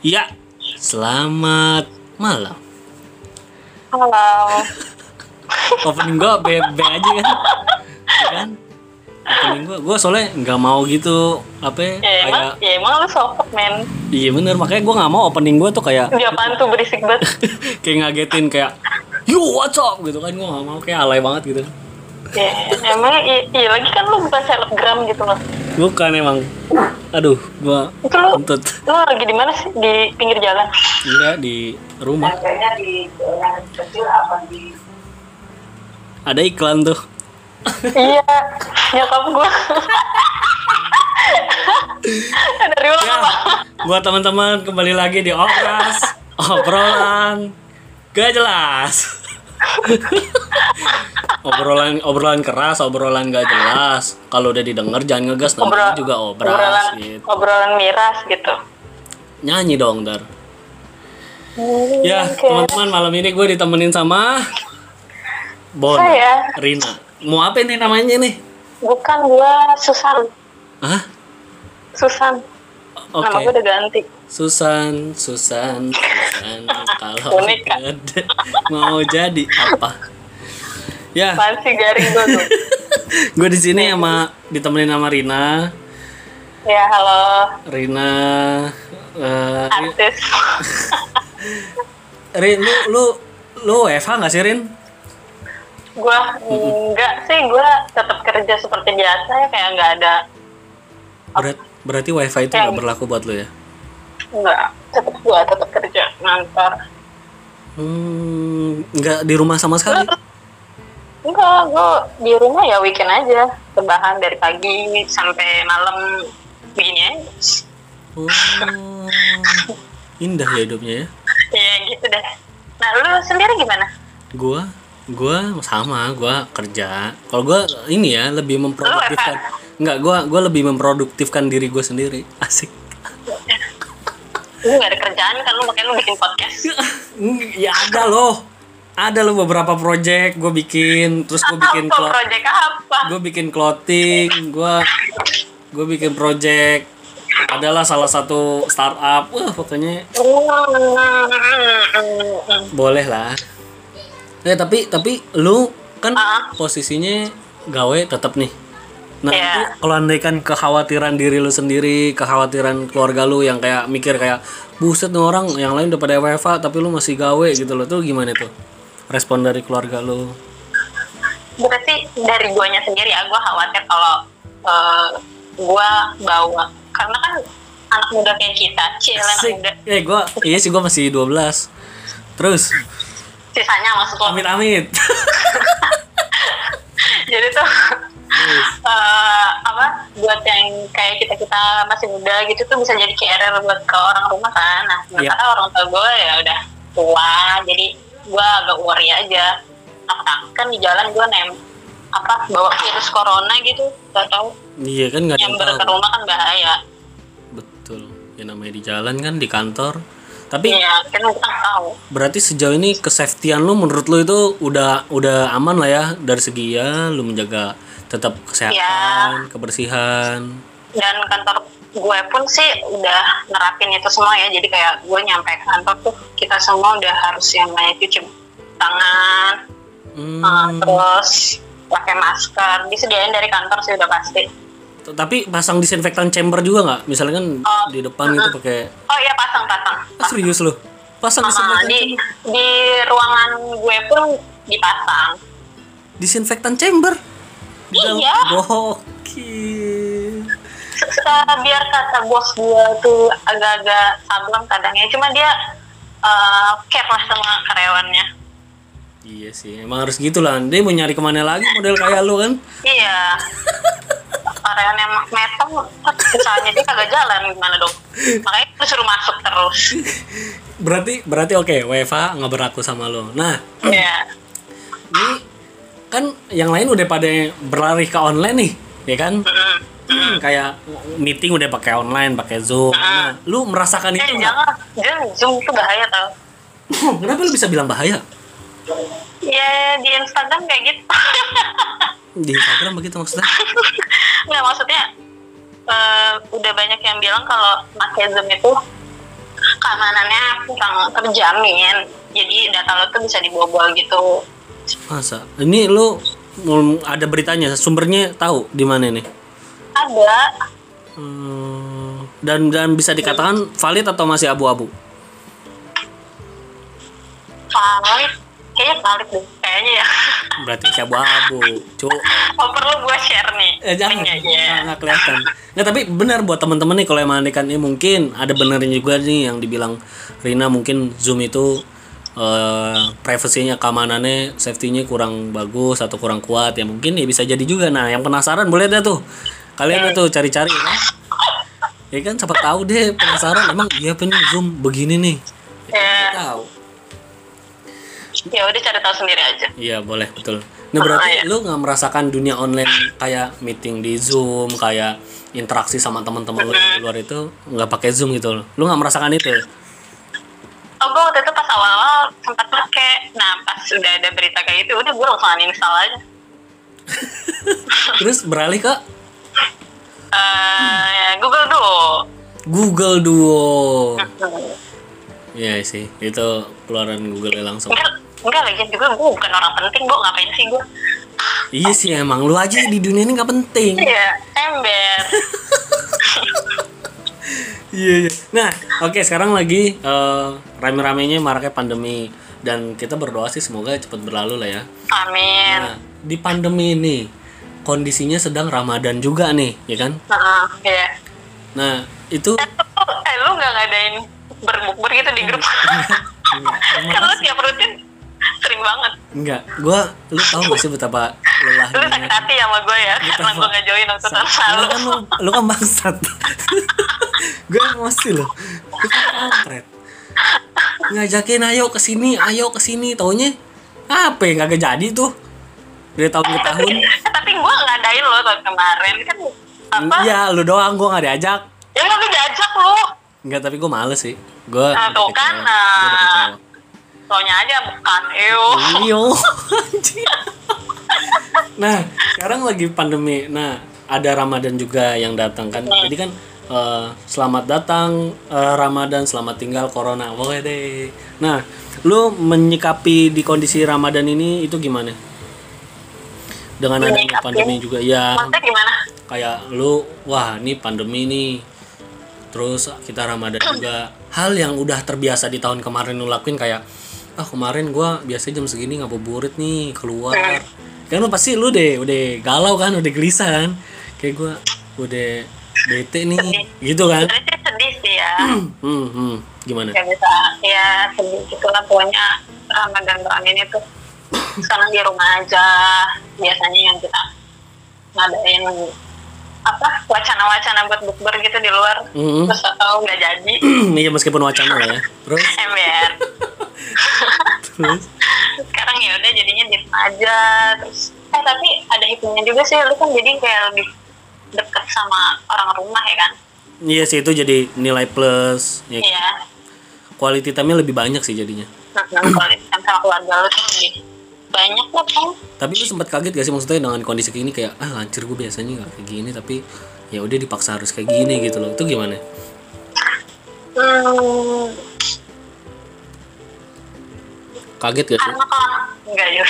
Ya, selamat malam. Halo. Opening gua B, B aja kan? Ya kan? Opening gua, gua soalnya nggak mau gitu apa ya, Ya emang, kayak ya emang lu sopet men. iya bener makanya gua nggak mau opening gua tuh kayak Dia apaan tuh berisik banget. kayak ngagetin kayak yo what's up gitu kan gua nggak mau kayak alay banget gitu ya emang iya, iya lagi kan lu bukan selebgram gitu loh. Bukan emang aduh gua Itu lu, kentut lu lagi di mana sih? Di pinggir jalan. enggak di rumah Kayaknya di kecil apa di? ada iklan tuh iya, nyokap gua. Dari ulang ya apa? buat teman-teman kembali lagi di obras obrolan gak jelas obrolan obrolan keras obrolan gak jelas kalau udah didengar jangan ngegas namanya juga obras obrolan, gitu obrolan miras gitu. nyanyi dong dar ya Oke. teman-teman malam ini gue ditemenin sama Bon Saya. Rina mau apa nih namanya nih Bukan gua Susan. Hah? Susan. Oke. Nama gua udah ganti. Susan, Susan, Susan, kalau mau jadi apa? Ya, Masih garing gua tuh. gue di sini sama ditemenin sama Rina. ya halo Rina, eh, Ri- artis. Rin, lu lu lu WFH nggak sih Rin? gua enggak sih gua tetap kerja seperti biasa ya kayak nggak ada Berat, berarti WiFi itu nggak berlaku buat lu ya? enggak tetap gua tetap kerja ngantor Hmm, nggak di rumah sama sekali. Enggak gua di rumah ya weekend aja rebahan dari pagi sampai malam begini aja Oh, indah ya hidupnya ya. ya gitu deh nah lu sendiri gimana Gua, gua sama, gua kerja. Kalau gua ini ya lebih memproduktifkan. Enggak, gua gua lebih memproduktifkan diri gue sendiri. Asik. lu nggak ada kerjaan kan lu makanya lu bikin podcast ya ada loh. Ada loh beberapa project gue bikin, terus gue bikin apa clo- project apa gue bikin clothing, gue gue bikin project adalah salah satu startup, wah pokoknya boleh lah. Ya tapi tapi lu kan Ah. posisinya gawe tetap nih. Nah Iya. itu kalau andaikan kekhawatiran diri lu sendiri, kekhawatiran keluarga lu yang kayak mikir kayak buset nih orang yang lain udah pada WFA tapi lu masih gawe gitu loh tuh gimana tuh? Respon dari keluarga lu? berarti dari guanya sendiri. Ya gua khawatir kalau eh, gua bawa. Karena kan anak muda kayak kita cil anak muda. Eh gua iya sih gua masih 12 Terus? Sisanya maksud lo? Amit amit. jadi tuh eh, apa buat yang kayak kita kita masih muda gitu tuh bisa jadi carrier buat ke orang rumah kan. Nah sementara Iya. orang tua gue ya udah tua jadi gue agak worry aja. Takut kan di jalan gue nem apa bawa virus corona gitu gak tahu. Iya kan nggak yang nyamber ke rumah kan bahaya. Betul. Ya namanya di jalan kan di kantor. Tapi iya kan kita tahu. berarti sejauh ini kesafetyan lu menurut lu itu udah udah aman lah ya dari segi ya lu menjaga tetap kesehatan, kebersihan. dan kantor gue pun sih udah nerapin itu semua ya jadi kayak gue nyampe kantor tuh kita semua udah harus yang namanya cuci tangan Hmm, uh, terus pakai masker disediain dari kantor sih udah pasti tapi pasang disinfektan chamber juga nggak? Misalnya kan Oh, di depan itu pakai oh iya pasang pasang ah, serius lu? Pasang Uh, disinfektan di chamber? di ruangan gue pun dipasang Disinfektan chamber? Iya. Gokil. Se- se- biar kata bos gue tuh agak-agak sablon kadangnya cuma dia uh, care lah sama karyawannya Iya sih, emang harus gitu lah. Dia mau nyari ke mana lagi model kayak lu kan? Iya. Karyawan yang metong, misalnya dia kagak jalan gimana dong? Makanya lu suruh masuk terus. Berarti berarti oke, WFA nggak berlaku sama lo. Nah, Iya. ini kan yang lain udah pada berlari ke online nih, ya kan? Mm. Hmm, kayak meeting udah pakai online, pakai Zoom. Nah, lu merasakan Eh itu jangan, jangan zoom tuh bahaya tau. Kenapa lu bisa bilang bahaya? Ya di Instagram kayak gitu. Di Instagram begitu maksudnya? Nggak maksudnya eh, udah banyak yang bilang kalau pakai zoom itu keamanannya kurang terjamin jadi data lo tuh bisa dibobol gitu Masa? Ini lu mm, ada beritanya, sumbernya tahu di mana nih? Ada Hmm, dan dan bisa dikatakan valid atau masih abu-abu? valid kayaknya valid deh kayaknya ya Berarti masih abu-abu. Cuk. oh perlu gue share nih Eh jangan, nggak nggak kelihatan. Nggak tapi benar buat teman-teman nih kalau yang mandikan ini mungkin ada benernya juga nih yang dibilang Rina mungkin Zoom itu eh privasinya keamanannya safety-nya kurang bagus atau kurang kuat ya mungkin ya bisa jadi juga nah yang penasaran boleh deh tuh kalian tuh cari-cari ya ya kan siapa tahu deh penasaran. Emang iya apa nih Zoom begini nih? Ya tahu. Ya udah cari tahu sendiri aja. Iya boleh betul. Nah berarti Ah, iya. lu nggak merasakan dunia online kayak meeting di Zoom, kayak interaksi sama teman-teman lu di luar itu nggak pakai Zoom gitu. Lu nggak merasakan itu? oh gue waktu itu pas awal-awal sempat pakai. Nah pas udah ada berita kayak gitu udah gue langsung uninstall aja. Terus beralih ke Eh, Google Duo Google Duo. Hmm. Iya sih, itu keluaran Google langsung. enggak enggak lagi juga gue bukan orang penting bu ngapain sih gue Iya sih emang lu aja di dunia ini nggak penting. iya ember Iya iya. Nah, oke sekarang lagi eh, rame-ramenya maraknya pandemi dan kita berdoa sih semoga cepat berlalu lah ya. amin Nah, di pandemi ini kondisinya sedang Ramadan juga nih, ya kan? Heeh, iya Nah, itu eh lu- eh nggak ngadain berbukber gitu di grup lu tiap rutin sering banget enggak. Gua lu tahu gak sih betapa lu sakit lelahnya? hati sama gue ya karena gue nggak join waktu tahun Lu lalu kan lu, lu kan bangsat. gue emosi loh. Lu kan kampret. Ngajakin ayo ke sini, ayo ke sini, taunya apa yang kagak jadi tuh? Dari tahun ke tahun. Tapi gue ngadain lo tahun kemarin kan apa Iya, lu doang gua nggak diajak. ya nggak lu diajak lo Enggak, tapi gua males sih. Gua Nah, tuh kan, nah. soalnya aja bukan ew Iyo, nah, sekarang lagi pandemi. Nah, ada Ramadan juga yang datang kan. Jadi kan eh, selamat datang eh, Ramadan, selamat tinggal Corona. Boleh deh. Nah, lu menyikapi di kondisi Ramadan ini itu gimana? Dengan adanya Menyikapi? pandemi juga ya maksudnya gimana? Kayak lu wah ini pandemi nih. Terus kita Ramadan juga. Hal yang udah terbiasa di tahun kemarin lu lakuin kayak ah kemarin gua biasa jam segini ngabuburit nih keluar. Kan lu pasti lu deh udah galau kan udah gelisah kan? Kayak gua udah bete nih gitu kan? Sih sedih sih ya. Hmm, hmm. gimana? Nggak bisa ya sedih gitu lah pokoknya Ramadan tahun ini tuh. Sekarang di rumah aja biasanya yang kita ngadain apa wacana-wacana buat bukber gitu di luar. Mhm. terus tahu nggak jadi. Iya meskipun wacana ya. Terus? Ember. Terus? Sekarang ya udah jadinya di rumah aja terus eh tapi ada hikmahnya juga sih lu kan jadi kayak lebih deket sama orang rumah ya kan? Iya sih itu jadi nilai plus ya. Iya. Quality time-nya lebih banyak sih jadinya. Nah, kalau kan sama keluarga lu tuh lebih banyak lah kan Tapi lu sempat kaget gak sih maksudnya dengan kondisi kayak gini kayak ah lancir gue biasanya nggak kayak gini tapi ya udah dipaksa harus kayak gini gitu loh. Itu gimana? hmm, Kaget gak sih? karena kelamaan enggak ya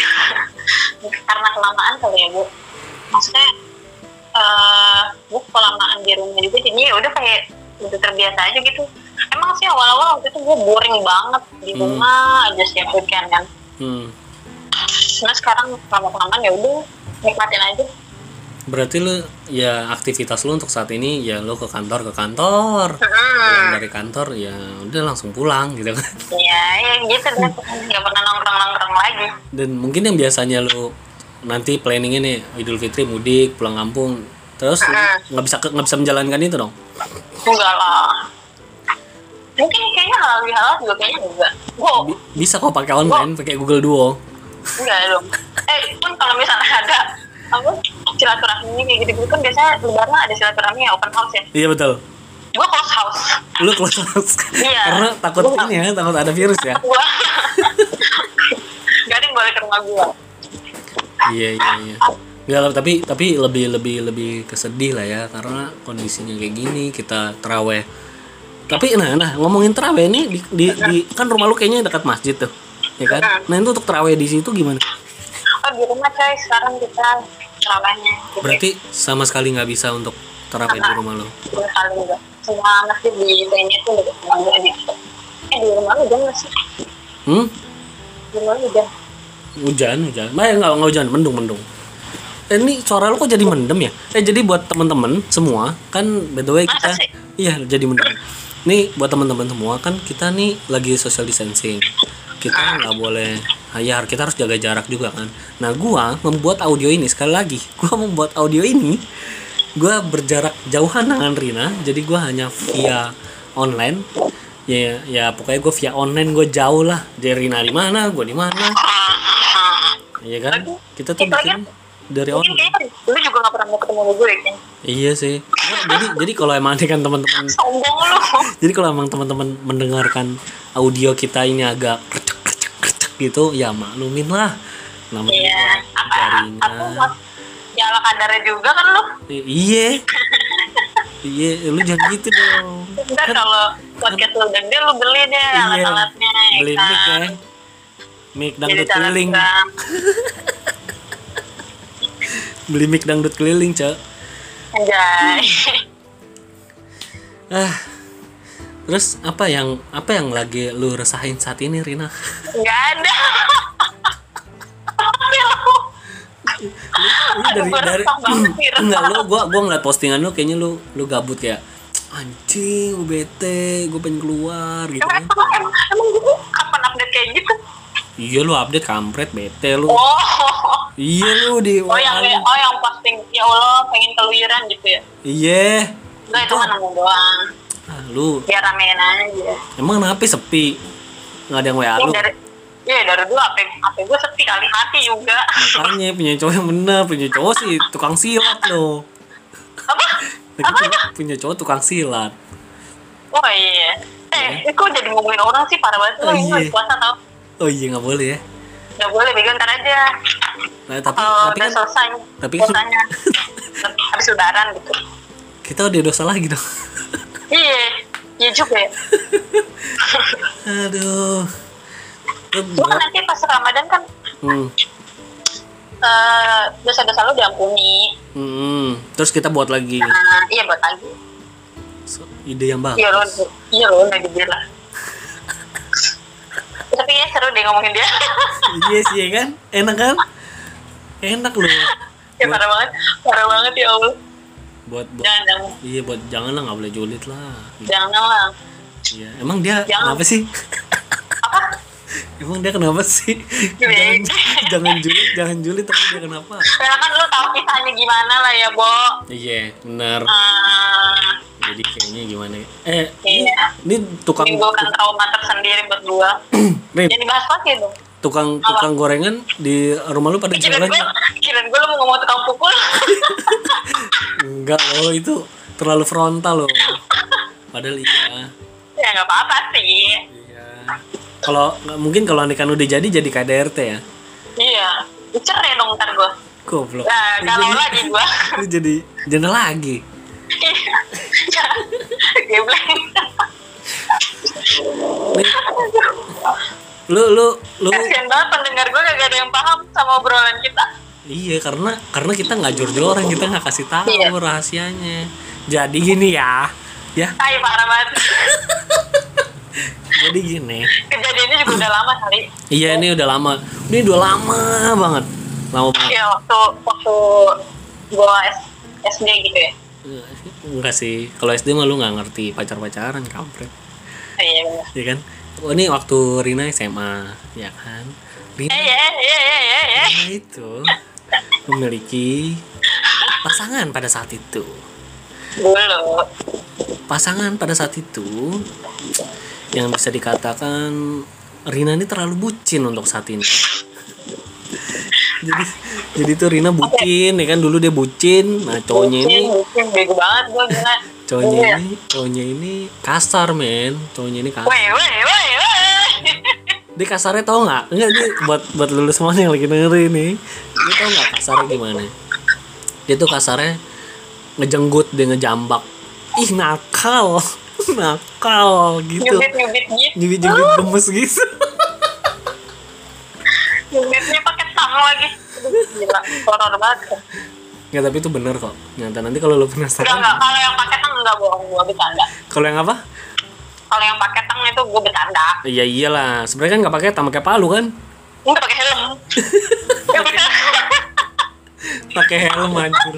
karena kelamaan kali ya bu maksudnya eh bu kelamaan di rumah juga jadi ya udah kayak udah terbiasa aja gitu emang sih awal-awal waktu itu gue boring banget di Hmm. rumah aja setiap weekend kan Hmm. Nah sekarang lama-kelamaan ya udah nikmatin aja. Berarti lu ya aktivitas lu untuk saat ini ya lu ke kantor ke kantor. Pulang dari kantor ya udah langsung pulang gitu kan. ya ya gitu deh nggak pernah nongkrong-nongkrong lagi. Dan mungkin yang biasanya lu nanti planningnya nih Idul Fitri mudik pulang kampung terus nggak bisa nggak bisa menjalankan itu dong. enggak lah. Mungkin kayaknya halal halal juga kayaknya enggak. Gue Bi- Bisa kok pakai online pakai Google Duo. Enggak dong eh pun kalau misalnya ada apa silaturahmi kayak gitu gitu kan biasanya lebaran ada silaturahmi ya open house ya Iya betul. gue close house Lu close house. Iya. Karena takut Gua- ini ya, takut ada virus ya. gue gak ada yang boleh ke rumah gue Iya iya iya. Enggak tapi tapi lebih lebih lebih kesedih lah ya karena kondisinya kayak gini kita teraweh tapi nah nah ngomongin terawih ini di, di, di- kan rumah lu kayaknya dekat masjid tuh ya kan? Nah itu untuk terawih di situ gimana? Oh di rumah coy. Sekarang kita terawihnya gitu. berarti sama sekali nggak bisa untuk terawih di rumah lu Dua kali enggak semua masjid di Tainya itu udah gitu. Eh di rumah lu jangan sih? Hmm? Di rumah lu jangan hujan hujan. Nah, nggak nggak hujan. Mendung mendung. Eh, ini suara lu kok jadi mendem ya? Eh jadi buat teman-teman semua kan by the way kita iya jadi mendem nih buat teman-teman semua kan kita nih lagi social distancing kita nggak boleh hayar kita harus jaga jarak juga kan nah gua membuat audio ini sekali lagi gua membuat audio ini gua berjarak jauhan dengan Rina jadi gua hanya via online ya ya pokoknya gua via online gue jauh lah dari Rina di mana gua di mana Iya kan? Kita tuh bikin dari online. Juga gak pernah mau ketemu sama gue kayaknya Iya sih. Nah, jadi jadi kalau emang kan teman-teman sombong lu jadi kalau emang teman-teman mendengarkan audio kita ini agak kercek kercek kercek gitu, ya maklumin lah. Namanya iya apa jaringan. mas ya ala kadarnya juga kan lu I- Iya. Iya, lu jangan gitu dong. Ntar kalau podcast lu gede lu beli deh Iya. alat-alatnya ya Beli kan? mic ya. Mic dangdut keliling. Beli mic dangdut keliling, Cak. Anjay Ah. Terus apa yang apa yang lagi lu resahin saat ini, Rina? Nggak ada ya lu? lu dari dari enggak lu gua gua ngeliat postingan lu kayaknya lu lu gabut kayak anjing gue bete gue pengen keluar gitu Emang, kan emang, emang gue kapan update kayak gitu? iya lu update kampret bete lu Oh, iya lu di oh yang oh yang posting ya Allah pengen keluiran gitu ya? iya Enggak itu kan doang, ah, lu biar ramein aja. emang kenapa sepi nggak ada yang wa Ya, lu dari ya dari dulu apa apa gue sepi kali hati juga. makanya punya cowok yang bener punya cowok sih tukang silat lo apa? Lagi punya, punya cowok tukang silat Oh iya. Eh, kok jadi ngomongin orang sih parah banget. Oh, ini iya. puasa tau? oh iya nggak boleh ya Gak boleh, bego ntar aja. Nah, tapi Kalau tapi udah kan selesai tapi kan-. Habis lebaran gitu. kita udah dosa lagi dong Iya, iya juga ya. aduh Cuma kan nanti pas Ramadan kan hmm. eh, dosa-dosa lu diampuni. Hmm, terus kita buat lagi Nah, iya buat lagi. So, ide yang bagus. Iya lo, iya lo nggak dibilang. Tapi ya seru deh ngomongin dia. Iya sih ya kan, enak kan? Enak loh. ya parah banget, parah banget ya Allah. Buat, buat Jangan, jangan, iya buat jangan lah nggak boleh julid lah. jangan lah. Iya, emang dia Jangan. kenapa sih? Apa? Emang dia kenapa sih? jangan, jangan julid, jangan julid tapi dia kenapa? Karena kan lu tahu kisahnya gimana lah ya, Bo. Iya, benar. Ah, Jadi kayaknya gimana? ya? Eh, ini, iya. ini tukang Menimbulkan trauma tersendiri buat gua. Rin, Yang dibahas lagi dong. Tukang tukang gorengan di rumah lu pada jualan gue, kirain gue lu mau ngomong tukang pukul. enggak loh itu terlalu frontal loh. Padahal iya. ya nggak apa-apa sih. Iya. Kalau mungkin kalau andikan udah jadi jadi KDRT ya. Iya. Cerai dong ntar gue. Goblok. Nah, jadi- lagi gue. Lu jadi janda lagi. Iya. Nih, lu lu lu Kasian banget pendengar gue gak ada yang paham sama obrolan kita. iya karena karena kita nggak jor-joran kita nggak kasih tahu Iya. rahasianya. Jadi gini ya. Ya, Ay, parah banget. jadi gini. Kejadiannya juga udah lama kali. Iya ini udah lama. Ini udah lama banget. Lama banget. Ya waktu waktu gue SD gitu ya. Enggak sih. Kalau SD mah lu nggak ngerti pacar-pacaran kampret. Iya bener. Ya kan? Oh, ini waktu Rina SMA, ya kan? Rina ya, ya, ya. Rina itu memiliki pasangan pada saat itu. Pasangan pada saat itu yang bisa dikatakan Rina ini terlalu bucin untuk saat ini. jadi jadi tuh Rina bucin ya kan dulu dia bucin, nah cowoknya ini Bucin, bucin, bego banget gue. Cowoknya Iya. ini cowoknya ini kasar men. Cowoknya ini kasar. Weh, weh, weh, weh. dia kasarnya tau nggak? Enggak dia buat buat lulus semuanya yang lagi dengerin nih dia tau nggak kasarnya gimana? Dia tuh kasarnya ngejenggut dia ngejambak. Ih nakal. Nakal gitu. Nyubit nyubit gitu. Nyubit nyubit gemes gitu. Nyubitnya pakai tang lagi. Gila horor banget nggak tapi itu bener kok. Nyata nanti kalau lo enggak penasaran. Enggak kalau yang pakai tang enggak bohong. Gua bercanda. Kalau yang apa? Kalau yang pakai tang itu gua bercanda. Iya iyalah. Sebenarnya kan nggak pakai tam pakai palu kan? Enggak pakai helm. Pakai helm. Anjir.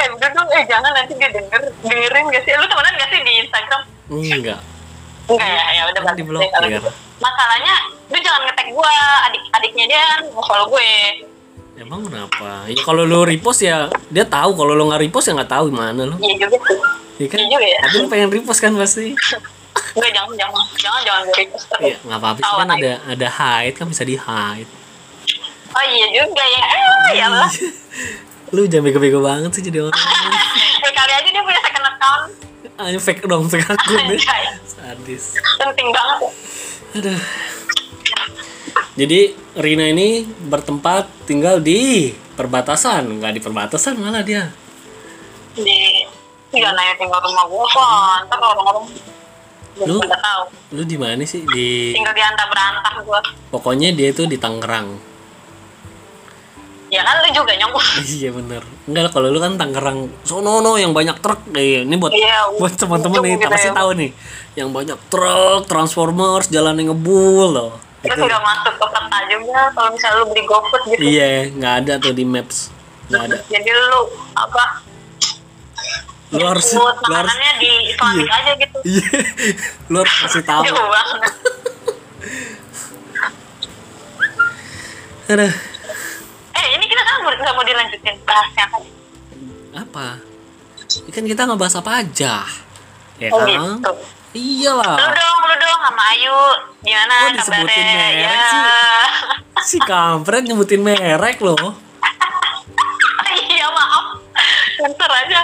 Eh udah dong. Eh jangan. Nanti dia denger. Dengerin gak sih? Lu temenan gak sih di Instagram? Enggak enggak ya ya udah bagus kalau gitu. masalahnya lu jangan ngetek gua. Adik adiknya dia mau follow gue emang kenapa ya kalau lo repost ya dia tahu kalau lo nggak repost ya nggak tahu mana lo iya juga sih Iya kan Iya juga ya. tapi lo pengen repost kan pasti enggak jangan jangan jangan jangan gue repost Iya, nggak apa-apa kan ada ada hide kan bisa di hide. oh iya juga ya eh ya Allah Lu jangan bego-bego banget sih jadi orang. kali aja dia punya second account Ah, fake dong fake akun deh. Anjay. Sadis. penting banget Aduh. Jadi Rina ini bertempat tinggal di perbatasan, nggak di perbatasan malah dia. di jangan nanya tinggal rumah gua kan ntar orang-orang Lu? tahu Lu di mana sih? Di tinggal di antah berantah gua pokoknya dia itu di Tangerang. ya kan lu juga nyong iya bener. Enggak kalau lu kan Tangerang sonono yang banyak truk. Eh, ini buat Iya, buat teman-teman nih, kasih gitu ya. tahu nih. Yang banyak truk, transformers, jalannya ngebul loh. Terus Itu. udah masuk ke peta juga kalau misalnya lu beli GoFood gitu Iya, nggak ada tuh di maps. Nggak ada. jadi lu apa Lu harus, lu harus, di Islamic Iya. aja gitu iya, lu harus kasih tahu. jauh banget Aduh, eh ini kita kan nggak mau dilanjutin bahas yang tadi apa? Ini kan kita ngebahas apa aja, ya oh kan? gitu Iyalah, lu dong sama Ayu gimana Kok disebutin kabarnya merek ya sih? si kampret nyebutin merek loh. iya maaf sensor aja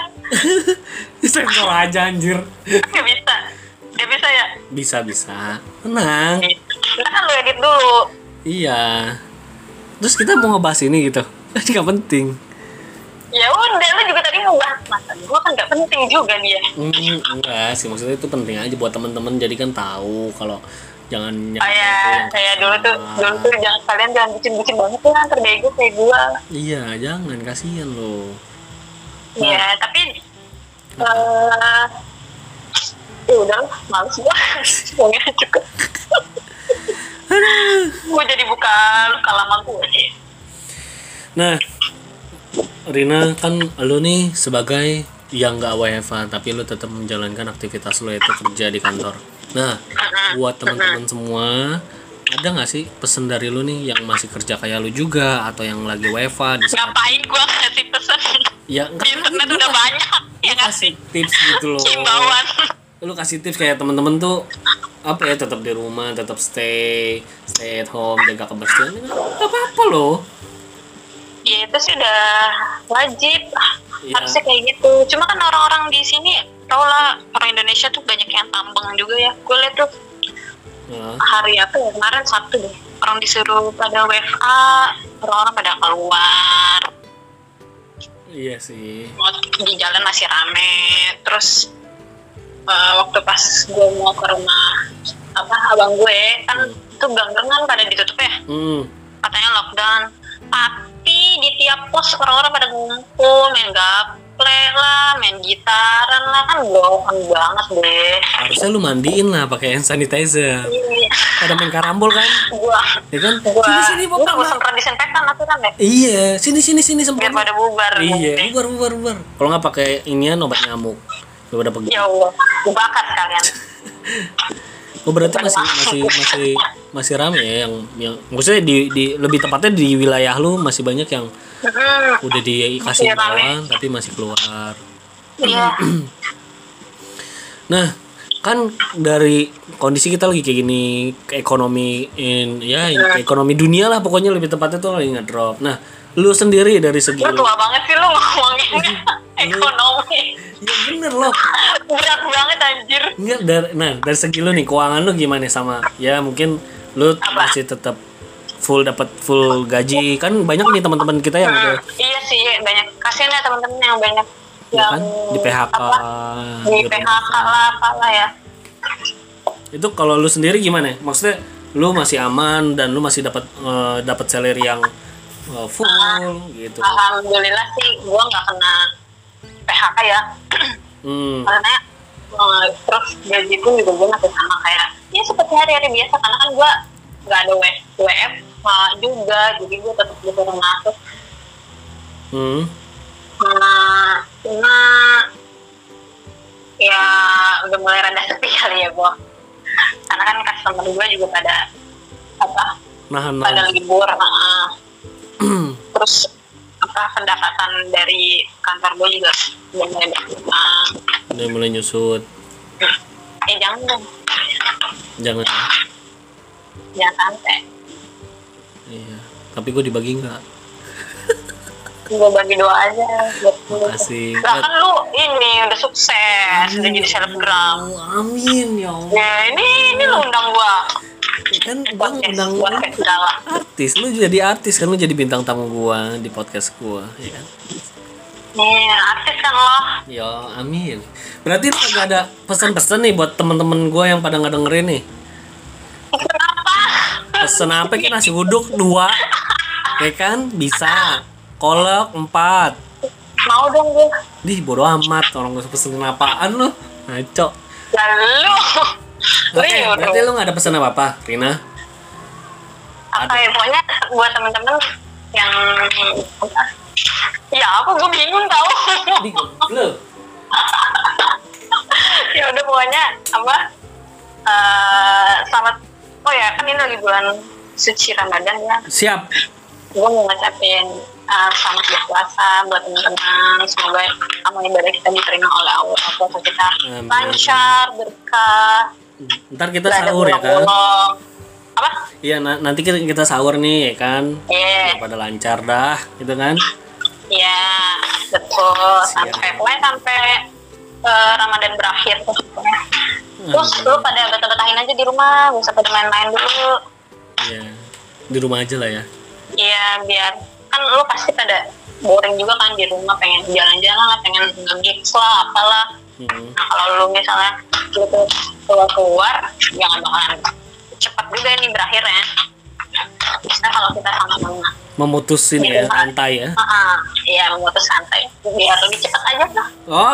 Sensor aja anjir. nggak bisa nggak bisa ya Bisa bisa, tenang. Ntar kan lu edit dulu Iya. Terus kita mau ngebahas ini gitu. Ini nggak penting. Ya udah lu juga tadi mau bahas masa gua kan nggak penting juga dia Hmm, enggak sih maksudnya itu penting aja buat teman-teman jadi kan tahu kalau jangan kayak yang kayak dulu tuh dulu tuh jangan kalian jangan bucin-bucin banget ya ntar bego kayak gua. Iya, jangan kasihan loh. ya tapi eh ya udah males gua. Ngomongnya cukup. Gua jadi buka luka lama gua sih. Nah, Rina kan lo nih sebagai yang nggak WFH tapi lo tetap menjalankan aktivitas lo itu kerja di kantor. Nah, buat teman-teman semua ada nggak sih pesan dari lo nih yang masih kerja kayak lo juga atau yang lagi WFH di saat ngapain gua ngasih pesan? Ya di enggak internet lu udah kasih- banyak ya kasih ngasih tips gitu loh. Himbauan. Lu kasih tips kayak temen-temen tuh apa ya tetap di rumah tetap stay stay at home jaga kebersihan nggak apa-apa loh ya itu sih udah wajib. Iya. harusnya kayak gitu. Cuma kan orang-orang di sini tau lah orang Indonesia tuh banyak yang tambang juga ya. Gue liat tuh Nah, hari apa ya kemarin Sabtu deh orang disuruh pada WFA orang-orang pada keluar. Iya sih. Di jalan masih rame. Terus eh, waktu pas gue mau ke rumah apa abang gue kan itu gang-gangan pada ditutup ya. Hmm. Katanya lockdown. Tapi di tiap pos orang-orang pada ngumpul main gaple lah main gitaran lah. Kan bohong banget deh. Harusnya lu mandiin lah pakai hand sanitizer. Iya. pada main karambol kan? Gua. Ya kan? Gua. Sini sini bapak gua semprot disinfektan aku kan deh. Iya. Sini sini sini biar semprot pada bubar iya Gua- bubar bubar bubar. Kalau nggak pakai inian obat nyamuk. Lu udah pergi ya Allah bakar sekalian Oh berarti masih masih masih masih rame ya yang yang maksudnya di di lebih tepatnya di wilayah lu masih banyak yang Hmm, udah dikasih Iya, imbauan tapi masih keluar. iya Nah, kan dari kondisi kita lagi kayak gini, ekonomi in ya in- ekonomi dunia lah pokoknya lebih tepatnya tuh lagi ngedrop. Nah, lu sendiri dari segi lu tua banget sih lu ngomongin ekonomi ya bener loh. berat banget anjir Enggak dari nah dari segi lu nih keuangan lu gimana sama ya mungkin lu Apa? masih tetap full dapat full gaji. Kan banyak nih teman-teman kita yang udah Hmm, iya sih banyak. Kasihan ya teman-teman yang banyak ya yang kan? Di PHK di gitu. PHK lah apalah ya. Itu kalau lu sendiri gimana? Maksudnya lu masih aman dan lu masih dapat eh, dapat salary yang eh, full gitu. Alhamdulillah sih gua nggak kena PHK ya. Hmm. karena eh, terus gaji pun juga gue masih sama kayak ya seperti hari-hari biasa. Karena kan gue nggak ada W- WFH juga jadi gue tetap disuruh masuk. Hmm. nah, cuma ya udah mulai rada sepi kali ya gue karena kan customer gue juga pada apa nahan pada nahan libur nah, terus apa pendapatan dari kantor gue juga udah mulai berkurang udah mulai nyusut. Eh jangan dong. Jangan ya. sampai iya tapi gue dibagi nggak? Gue bagi doa aja. Makasih. lah kan lu ini udah sukses udah jadi selebgram. amin ya Allah. Ya ini ini lu undang gua. Kan bang podcast undang kayak segala. Artis lu jadi artis kan lu jadi bintang tamu gua di podcast gua ya kan? Nih artis kan lo. Ya amin. Berarti lu kagak ada pesan-pesan nih buat temen-temen gua yang pada nggak dengerin nih pesen apa kan nasi uduk dua. Ya kan? Bisa. Kolak empat. Mau dong gue Dih bodo amat. Orang gak pesen apaan lu. Ngaco. Lalu. Oke, Lu berarti lu gak ada pesan apa-apa, Rina? apa ya pokoknya buat temen-temen yang ya apa gue bingung tau. Di, lu. ya udah pokoknya apa eh selamat oh ya kan ini lagi bulan suci Ramadan ya Siap. gue mau ngucapin uh, selamat berpuasa buat teman-teman semoga amal ibadah kita diterima oleh Allah puasa kita Amin. lancar berkah Ntar kita sahur ya kan? apa Iya, na- nanti kita, kita sahur nih ya kan? iya Pada lancar dah, gitu kan? iya betul Siap. sampai pokoknya sampai uh, Ramadan berakhir tuh pokoknya. terus lu pada betah-betahin aja di rumah usah pada main-main dulu Iya. Di rumah aja lah ya. Iya biar kan lu pasti pada boring juga kan di rumah pengen jalan-jalan lah pengen nge-gigs lah apalah Hmm. nah kalau lu misalnya gitu keluar-keluar ya nggak bakalan cepat juga ini berakhirnya bisa kalau kita sama-sama Memutusin ya, rantai ya. Ah, iya memutus santai biar lebih cepat aja lah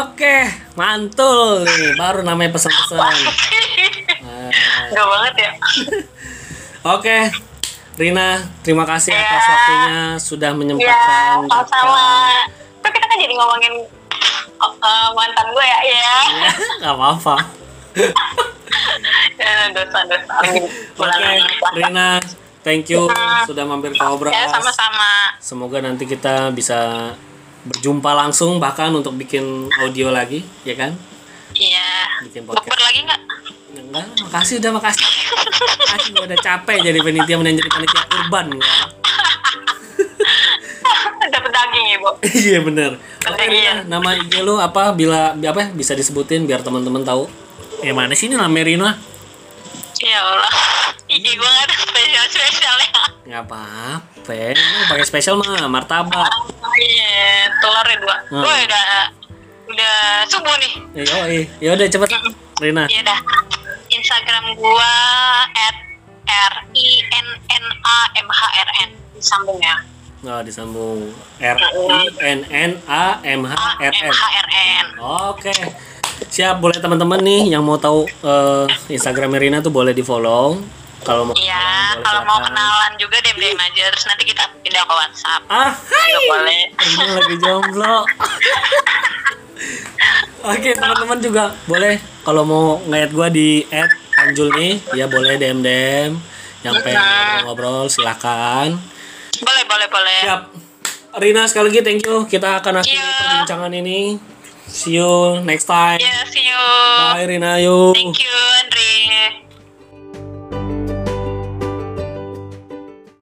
Oke, mantul nih. Baru namanya pesan-pesan. Nah, Gak banget ya Oke, Rina, terima kasih Iya. atas waktunya sudah Iya menyempatkan. sama-sama Kok kita kan jadi ngomongin uh, mantan gue ya Iya Ya, nggak apa-apa. Ya, dosa-dosa Oke. Rina, thank you sudah mampir ke Obras. Ya sama-sama. Semoga nanti kita bisa berjumpa langsung bahkan untuk bikin audio lagi, ya kan? Iya. Bikin podcast. Bukber lagi nggak? Enggak, makasih udah makasih. Makasih gua udah capek jadi panitia dan jadi panitia urban ya. Dapat daging ya, Bu. Iya bener. Oke, Iya. Rina, nama IG lu apa? Bila apa ya, bisa disebutin biar teman-teman tahu. Ya mana sih ini nama Rina? Ya Allah. Iji gue nggak ada spesial-spesialnya. Nggak apa-apa. Lu pakai spesial mah martabak. Iya, telur ya dua. Hmm. Gue udah udah subuh nih. Yo, ya udah cepet Rina. Iya dah. Instagram gua at r i n n a m h r n disambung ya. Oh, disambung R I N N A M H R N. H R N. Oke. Siap, boleh teman-teman nih yang mau tahu eh, Instagram Rina tuh boleh di-follow. Kalau mau Iya, kalau mau kenalan juga DM DM aja terus nanti kita pindah ke WhatsApp. Ah, hai. Juga boleh. Rina lagi jomblo. Oke, teman-teman juga boleh kalau mau ngeliat gua di @anjul nih, ya boleh DM DM yang pengen ngobrol silakan. Boleh, boleh, boleh. Siap. Rina sekali lagi thank you. Kita akan akhiri Iya. perbincangan ini. See you next time. Ya, see you. Bye Rina, yuk. Thank you, Andre.